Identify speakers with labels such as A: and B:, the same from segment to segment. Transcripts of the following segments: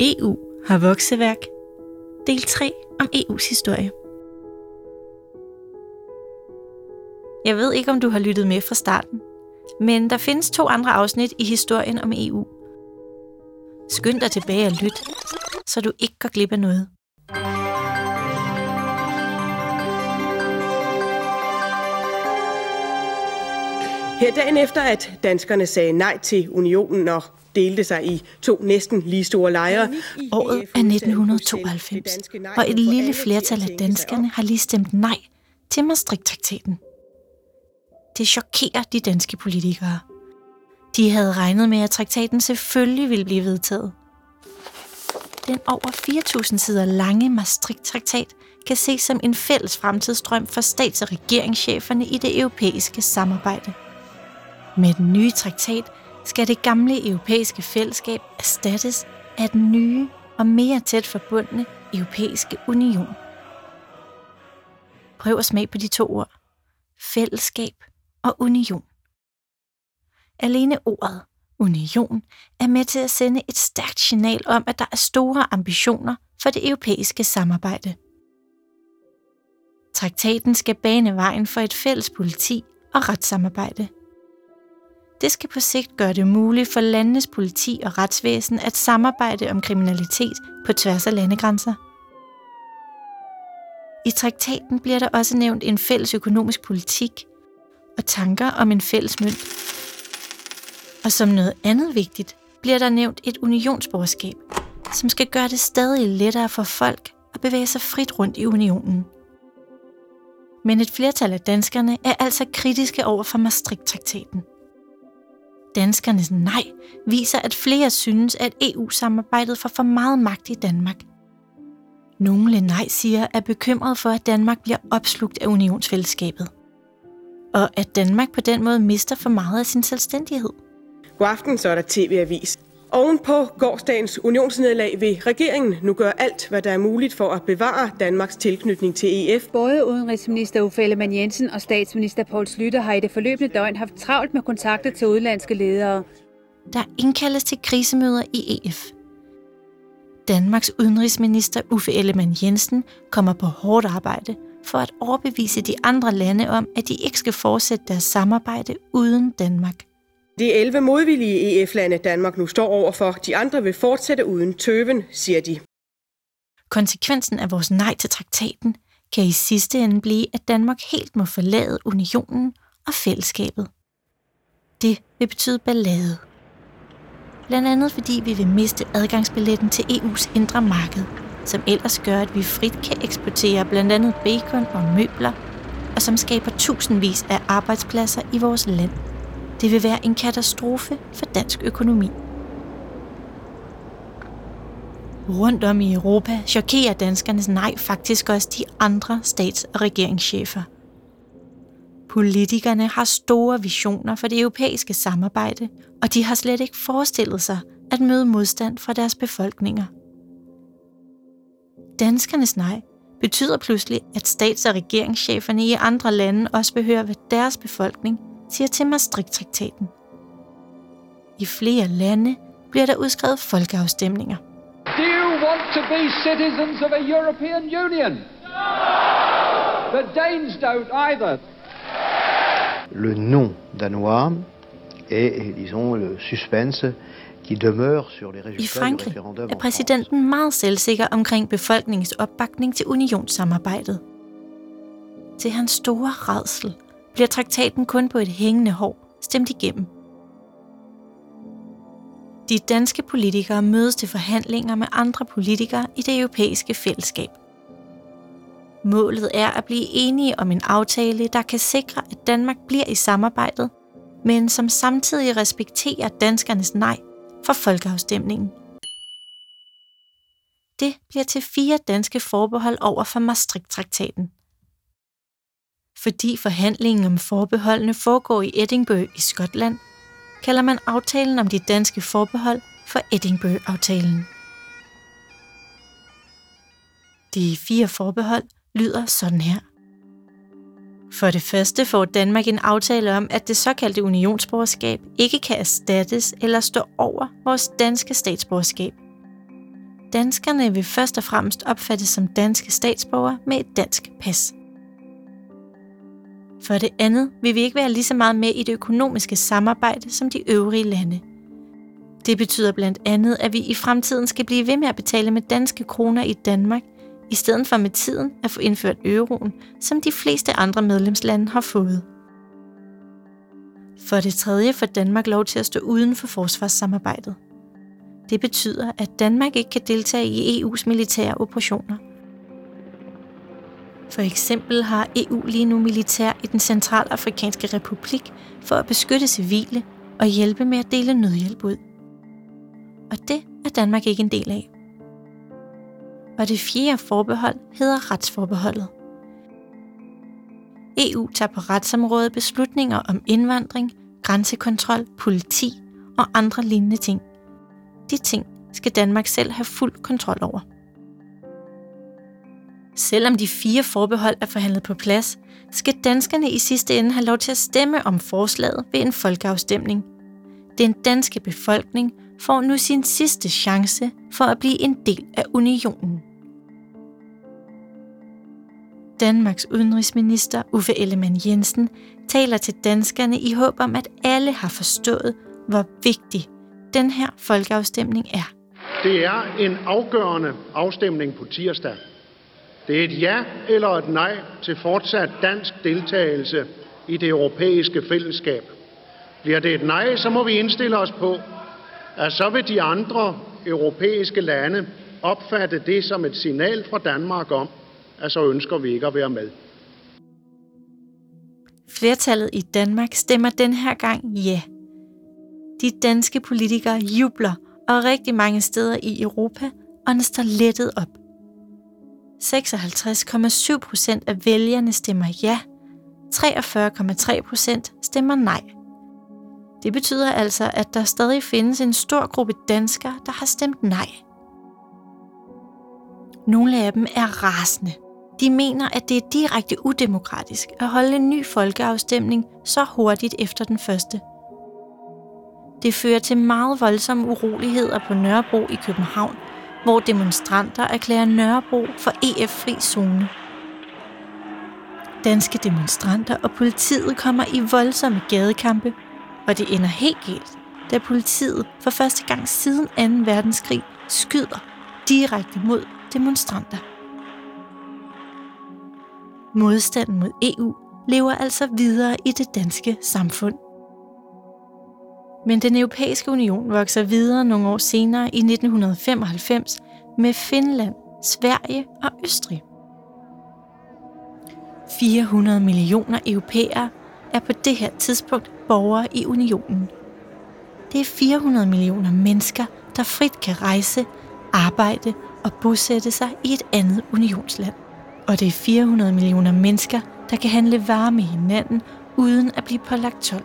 A: EU har vokseværk. Del 3 om EU's historie. Jeg ved ikke, om du har lyttet med fra starten, men der findes to andre afsnit i historien om EU. Skynd dig tilbage og lyt, så du ikke går glip af noget.
B: Her dagen efter, at danskerne sagde nej til unionen og delte sig i to næsten lige store lejre.
A: Året er 1992, og et lille flertal af danskerne har lige stemt nej til Maastricht-traktaten. Det chokerer de danske politikere. De havde regnet med, at traktaten selvfølgelig ville blive vedtaget. Den over 4.000 sider lange Maastricht-traktat kan ses som en fælles fremtidsstrøm for stats- og regeringscheferne i det europæiske samarbejde. Med den nye traktat skal det gamle europæiske fællesskab erstattes af den nye og mere tæt forbundne europæiske union. Prøv at smage på de to ord. Fællesskab og union. Alene ordet union er med til at sende et stærkt signal om, at der er store ambitioner for det europæiske samarbejde. Traktaten skal bane vejen for et fælles politi og retssamarbejde – det skal på sigt gøre det muligt for landenes politi og retsvæsen at samarbejde om kriminalitet på tværs af landegrænser. I traktaten bliver der også nævnt en fælles økonomisk politik og tanker om en fælles mønt. Og som noget andet vigtigt bliver der nævnt et unionsborgerskab, som skal gøre det stadig lettere for folk at bevæge sig frit rundt i unionen. Men et flertal af danskerne er altså kritiske over for Maastricht-traktaten – danskernes nej viser, at flere synes, at EU-samarbejdet får for meget magt i Danmark. Nogle nej siger er bekymret for, at Danmark bliver opslugt af unionsfællesskabet. Og at Danmark på den måde mister for meget af sin selvstændighed.
B: God aften, så er der TV-avis. Oven på gårdsdagens unionsnedlag vil regeringen nu gøre alt, hvad der er muligt for at bevare Danmarks tilknytning til EF.
C: Både udenrigsminister Uffe Ellemann Jensen og statsminister Poul Slytter har i det forløbende døgn haft travlt med kontakter til udlandske ledere.
A: Der indkaldes til krisemøder i EF. Danmarks udenrigsminister Uffe Ellemann Jensen kommer på hårdt arbejde for at overbevise de andre lande om, at de ikke skal fortsætte deres samarbejde uden Danmark.
B: De 11 modvillige EF-lande, Danmark nu står overfor, de andre vil fortsætte uden tøven, siger de.
A: Konsekvensen af vores nej til traktaten kan i sidste ende blive, at Danmark helt må forlade unionen og fællesskabet. Det vil betyde ballade. Blandt andet fordi vi vil miste adgangsbilletten til EU's indre marked, som ellers gør, at vi frit kan eksportere blandt andet bacon og møbler, og som skaber tusindvis af arbejdspladser i vores land. Det vil være en katastrofe for dansk økonomi. Rundt om i Europa chokerer danskernes nej faktisk også de andre stats- og regeringschefer. Politikerne har store visioner for det europæiske samarbejde, og de har slet ikke forestillet sig at møde modstand fra deres befolkninger. Danskernes nej betyder pludselig, at stats- og regeringscheferne i andre lande også behøver, hvad deres befolkning siger til Maastricht-traktaten. I flere lande bliver der udskrevet folkeafstemninger.
D: Do you want to be citizens of a European Union? The Danes don't either.
E: Le non danois et, disons, le suspense qui demeure sur les résultats
A: I Frankrig er præsidenten meget selvsikker omkring befolkningens opbakning til unionssamarbejdet. Til hans store redsel bliver traktaten kun på et hængende hår stemt igennem. De danske politikere mødes til forhandlinger med andre politikere i det europæiske fællesskab. Målet er at blive enige om en aftale, der kan sikre, at Danmark bliver i samarbejdet, men som samtidig respekterer danskernes nej for folkeafstemningen. Det bliver til fire danske forbehold over for Maastricht-traktaten fordi forhandlingen om forbeholdene foregår i Edinburgh i Skotland, kalder man aftalen om de danske forbehold for Edinburgh-aftalen. De fire forbehold lyder sådan her. For det første får Danmark en aftale om, at det såkaldte unionsborgerskab ikke kan erstattes eller stå over vores danske statsborgerskab. Danskerne vil først og fremmest opfattes som danske statsborgere med et dansk pas. For det andet vil vi ikke være lige så meget med i det økonomiske samarbejde som de øvrige lande. Det betyder blandt andet, at vi i fremtiden skal blive ved med at betale med danske kroner i Danmark, i stedet for med tiden at få indført euroen, som de fleste andre medlemslande har fået. For det tredje får Danmark lov til at stå uden for forsvarssamarbejdet. Det betyder, at Danmark ikke kan deltage i EU's militære operationer. For eksempel har EU lige nu militær i den centralafrikanske republik for at beskytte civile og hjælpe med at dele nødhjælp ud. Og det er Danmark ikke en del af. Og det fjerde forbehold hedder retsforbeholdet. EU tager på retsområdet beslutninger om indvandring, grænsekontrol, politi og andre lignende ting. De ting skal Danmark selv have fuld kontrol over. Selvom de fire forbehold er forhandlet på plads, skal danskerne i sidste ende have lov til at stemme om forslaget ved en folkeafstemning. Den danske befolkning får nu sin sidste chance for at blive en del af unionen. Danmarks udenrigsminister Uffe Ellemann Jensen taler til danskerne i håb om, at alle har forstået, hvor vigtig den her folkeafstemning er.
F: Det er en afgørende afstemning på tirsdag. Det er et ja eller et nej til fortsat dansk deltagelse i det europæiske fællesskab. Bliver det et nej, så må vi indstille os på, at så vil de andre europæiske lande opfatte det som et signal fra Danmark om, at så ønsker vi ikke at være med.
A: Flertallet i Danmark stemmer den her gang ja. De danske politikere jubler, og rigtig mange steder i Europa ånder lettet op. 56,7 procent af vælgerne stemmer ja, 43,3 procent stemmer nej. Det betyder altså, at der stadig findes en stor gruppe danskere, der har stemt nej. Nogle af dem er rasende. De mener, at det er direkte udemokratisk at holde en ny folkeafstemning så hurtigt efter den første. Det fører til meget voldsomme uroligheder på Nørrebro i København, hvor demonstranter erklærer Nørrebro for EF-fri zone. Danske demonstranter og politiet kommer i voldsomme gadekampe, og det ender helt galt, da politiet for første gang siden 2. verdenskrig skyder direkte mod demonstranter. Modstanden mod EU lever altså videre i det danske samfund. Men den europæiske union vokser videre nogle år senere i 1995 med Finland, Sverige og Østrig. 400 millioner europæere er på det her tidspunkt borgere i unionen. Det er 400 millioner mennesker, der frit kan rejse, arbejde og bosætte sig i et andet unionsland. Og det er 400 millioner mennesker, der kan handle varer med hinanden uden at blive pålagt tolv.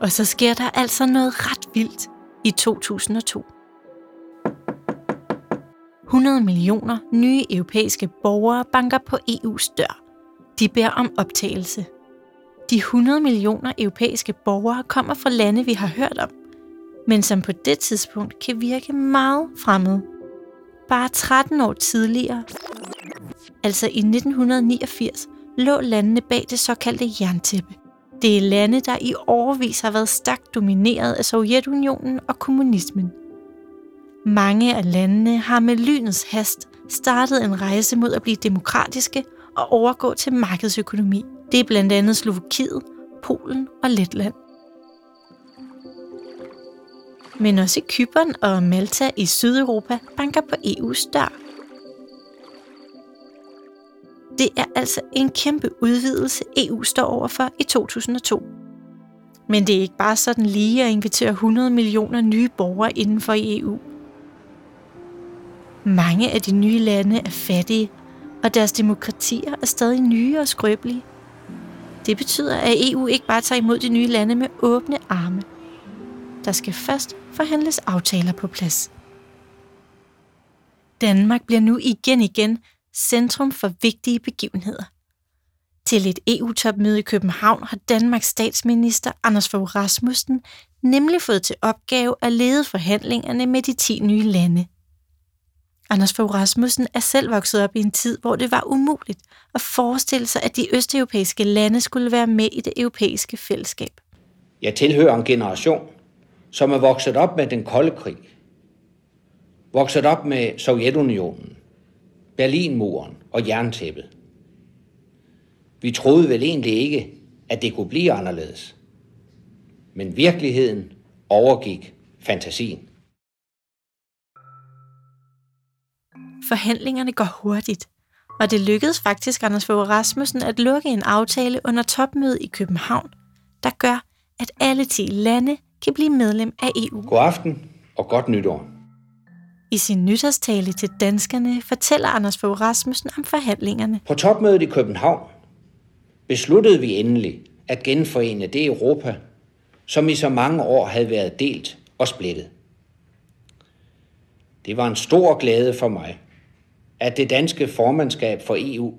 A: Og så sker der altså noget ret vildt i 2002. 100 millioner nye europæiske borgere banker på EU's dør. De beder om optagelse. De 100 millioner europæiske borgere kommer fra lande, vi har hørt om, men som på det tidspunkt kan virke meget fremmede. Bare 13 år tidligere, altså i 1989, lå landene bag det såkaldte jerntæppe. Det er lande, der i overvis har været stærkt domineret af Sovjetunionen og kommunismen. Mange af landene har med lynets hast startet en rejse mod at blive demokratiske og overgå til markedsøkonomi. Det er blandt andet Slovakiet, Polen og Letland. Men også Kypern og Malta i Sydeuropa banker på EU's dør. Det er altså en kæmpe udvidelse, EU står overfor i 2002. Men det er ikke bare sådan lige at invitere 100 millioner nye borgere inden for EU. Mange af de nye lande er fattige, og deres demokratier er stadig nye og skrøbelige. Det betyder, at EU ikke bare tager imod de nye lande med åbne arme. Der skal først forhandles aftaler på plads. Danmark bliver nu igen igen centrum for vigtige begivenheder. Til et EU-topmøde i København har Danmarks statsminister Anders Fogh Rasmussen nemlig fået til opgave at lede forhandlingerne med de 10 nye lande. Anders Fogh Rasmussen er selv vokset op i en tid, hvor det var umuligt at forestille sig, at de østeuropæiske lande skulle være med i det europæiske fællesskab.
G: Jeg tilhører en generation, som er vokset op med den kolde krig, vokset op med Sovjetunionen, Berlinmuren og jerntæppet. Vi troede vel egentlig ikke, at det kunne blive anderledes. Men virkeligheden overgik fantasien.
A: Forhandlingerne går hurtigt, og det lykkedes faktisk Anders Fogh Rasmussen at lukke en aftale under topmødet i København, der gør, at alle 10 lande kan blive medlem af EU.
G: God aften og godt nytår.
A: I sin nytårstale til danskerne fortæller Anders Fogh Rasmussen om forhandlingerne.
G: På topmødet i København besluttede vi endelig at genforene det Europa, som i så mange år havde været delt og splittet. Det var en stor glæde for mig, at det danske formandskab for EU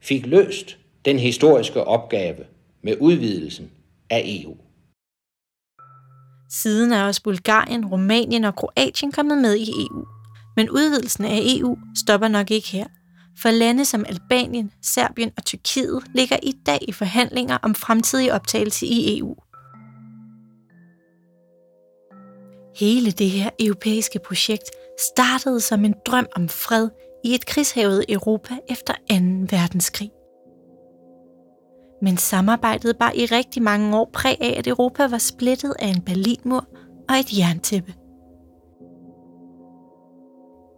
G: fik løst den historiske opgave med udvidelsen af EU.
A: Siden er også Bulgarien, Rumænien og Kroatien kommet med i EU. Men udvidelsen af EU stopper nok ikke her. For lande som Albanien, Serbien og Tyrkiet ligger i dag i forhandlinger om fremtidig optagelse i EU. Hele det her europæiske projekt startede som en drøm om fred i et krigshavet Europa efter 2. verdenskrig. Men samarbejdet bar i rigtig mange år præg af, at Europa var splittet af en Berlinmur og et jerntæppe.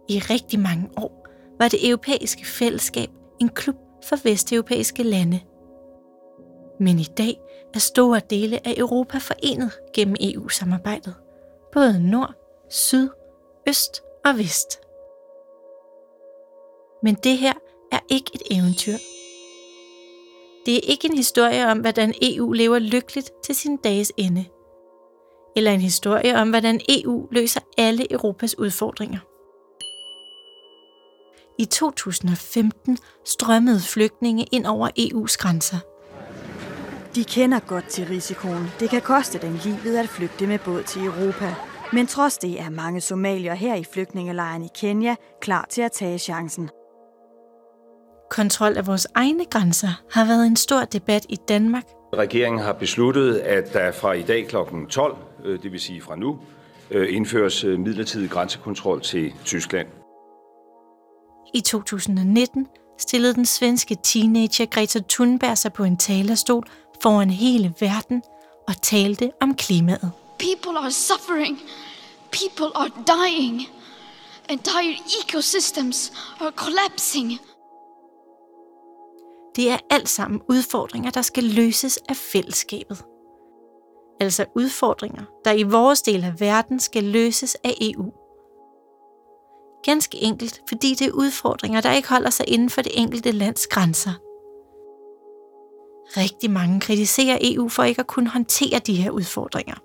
A: I rigtig mange år var det europæiske fællesskab en klub for vesteuropæiske lande. Men i dag er store dele af Europa forenet gennem EU-samarbejdet. Både nord, syd, øst og vest. Men det her er ikke et eventyr. Det er ikke en historie om, hvordan EU lever lykkeligt til sin dages ende. Eller en historie om, hvordan EU løser alle Europas udfordringer. I 2015 strømmede flygtninge ind over EU's grænser.
H: De kender godt til risikoen. Det kan koste dem livet at flygte med båd til Europa. Men trods det er mange somalier her i flygtningelejren i Kenya klar til at tage chancen.
A: Kontrol af vores egne grænser har været en stor debat i Danmark.
I: Regeringen har besluttet, at der fra i dag kl. 12, øh, det vil sige fra nu, øh, indføres øh, midlertidig grænsekontrol til Tyskland.
A: I 2019 stillede den svenske teenager Greta Thunberg sig på en talerstol foran hele verden og talte om klimaet.
J: People are suffering. People are dying. Entire ecosystems are collapsing.
A: Det er alt sammen udfordringer, der skal løses af fællesskabet. Altså udfordringer, der i vores del af verden skal løses af EU. Ganske enkelt, fordi det er udfordringer, der ikke holder sig inden for det enkelte lands grænser. Rigtig mange kritiserer EU for ikke at kunne håndtere de her udfordringer.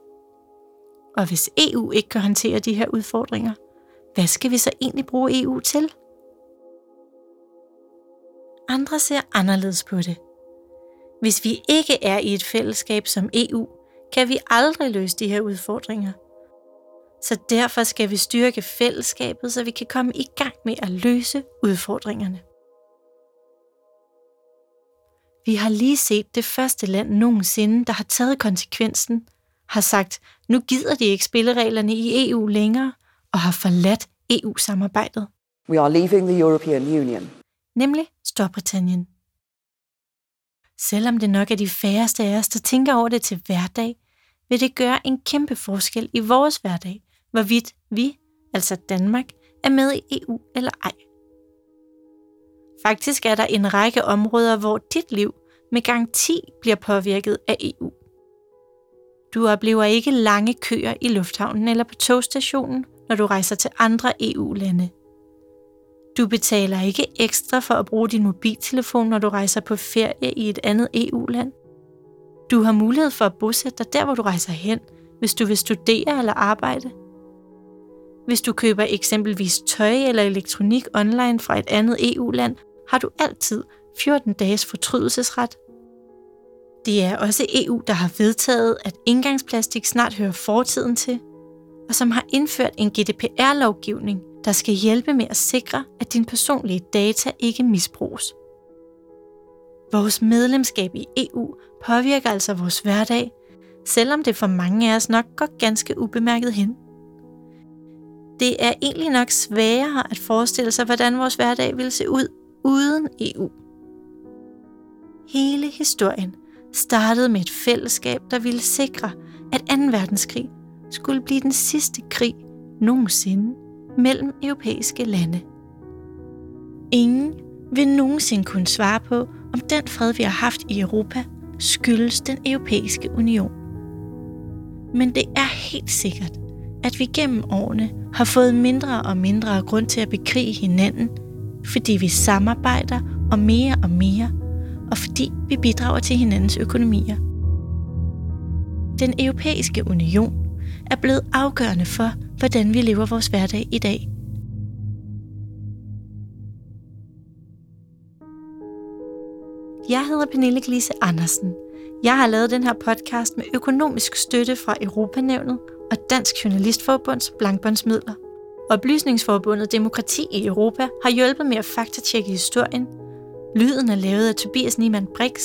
A: Og hvis EU ikke kan håndtere de her udfordringer, hvad skal vi så egentlig bruge EU til? Andre ser anderledes på det. Hvis vi ikke er i et fællesskab som EU, kan vi aldrig løse de her udfordringer. Så derfor skal vi styrke fællesskabet, så vi kan komme i gang med at løse udfordringerne. Vi har lige set det første land nogensinde, der har taget konsekvensen, har sagt, nu gider de ikke spillereglerne i EU længere, og har forladt EU-samarbejdet.
K: We are leaving the European Union.
A: Nemlig Storbritannien. Selvom det nok er de færreste af os, der tænker over det til hverdag, vil det gøre en kæmpe forskel i vores hverdag, hvorvidt vi, altså Danmark, er med i EU eller ej. Faktisk er der en række områder, hvor dit liv med garanti bliver påvirket af EU. Du oplever ikke lange køer i lufthavnen eller på togstationen, når du rejser til andre EU-lande. Du betaler ikke ekstra for at bruge din mobiltelefon, når du rejser på ferie i et andet EU-land. Du har mulighed for at bosætte dig der, hvor du rejser hen, hvis du vil studere eller arbejde. Hvis du køber eksempelvis tøj eller elektronik online fra et andet EU-land, har du altid 14 dages fortrydelsesret. Det er også EU, der har vedtaget, at engangsplastik snart hører fortiden til, og som har indført en GDPR-lovgivning, der skal hjælpe med at sikre, at din personlige data ikke misbruges. Vores medlemskab i EU påvirker altså vores hverdag, selvom det for mange af os nok går ganske ubemærket hen. Det er egentlig nok sværere at forestille sig, hvordan vores hverdag ville se ud uden EU. Hele historien startede med et fællesskab, der ville sikre, at 2. verdenskrig skulle blive den sidste krig nogensinde mellem europæiske lande. Ingen vil nogensinde kunne svare på, om den fred, vi har haft i Europa, skyldes den europæiske union. Men det er helt sikkert, at vi gennem årene har fået mindre og mindre grund til at bekrige hinanden, fordi vi samarbejder og mere og mere, og fordi vi bidrager til hinandens økonomier. Den europæiske union er blevet afgørende for, hvordan vi lever vores hverdag i dag. Jeg hedder Pernille Glise Andersen. Jeg har lavet den her podcast med økonomisk støtte fra Europanævnet og Dansk Journalistforbunds blankbåndsmidler. Oplysningsforbundet Demokrati i Europa har hjulpet med at faktatjekke historien. Lyden er lavet af Tobias Niemann Brix,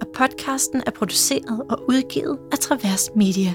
A: og podcasten er produceret og udgivet af Travers Media.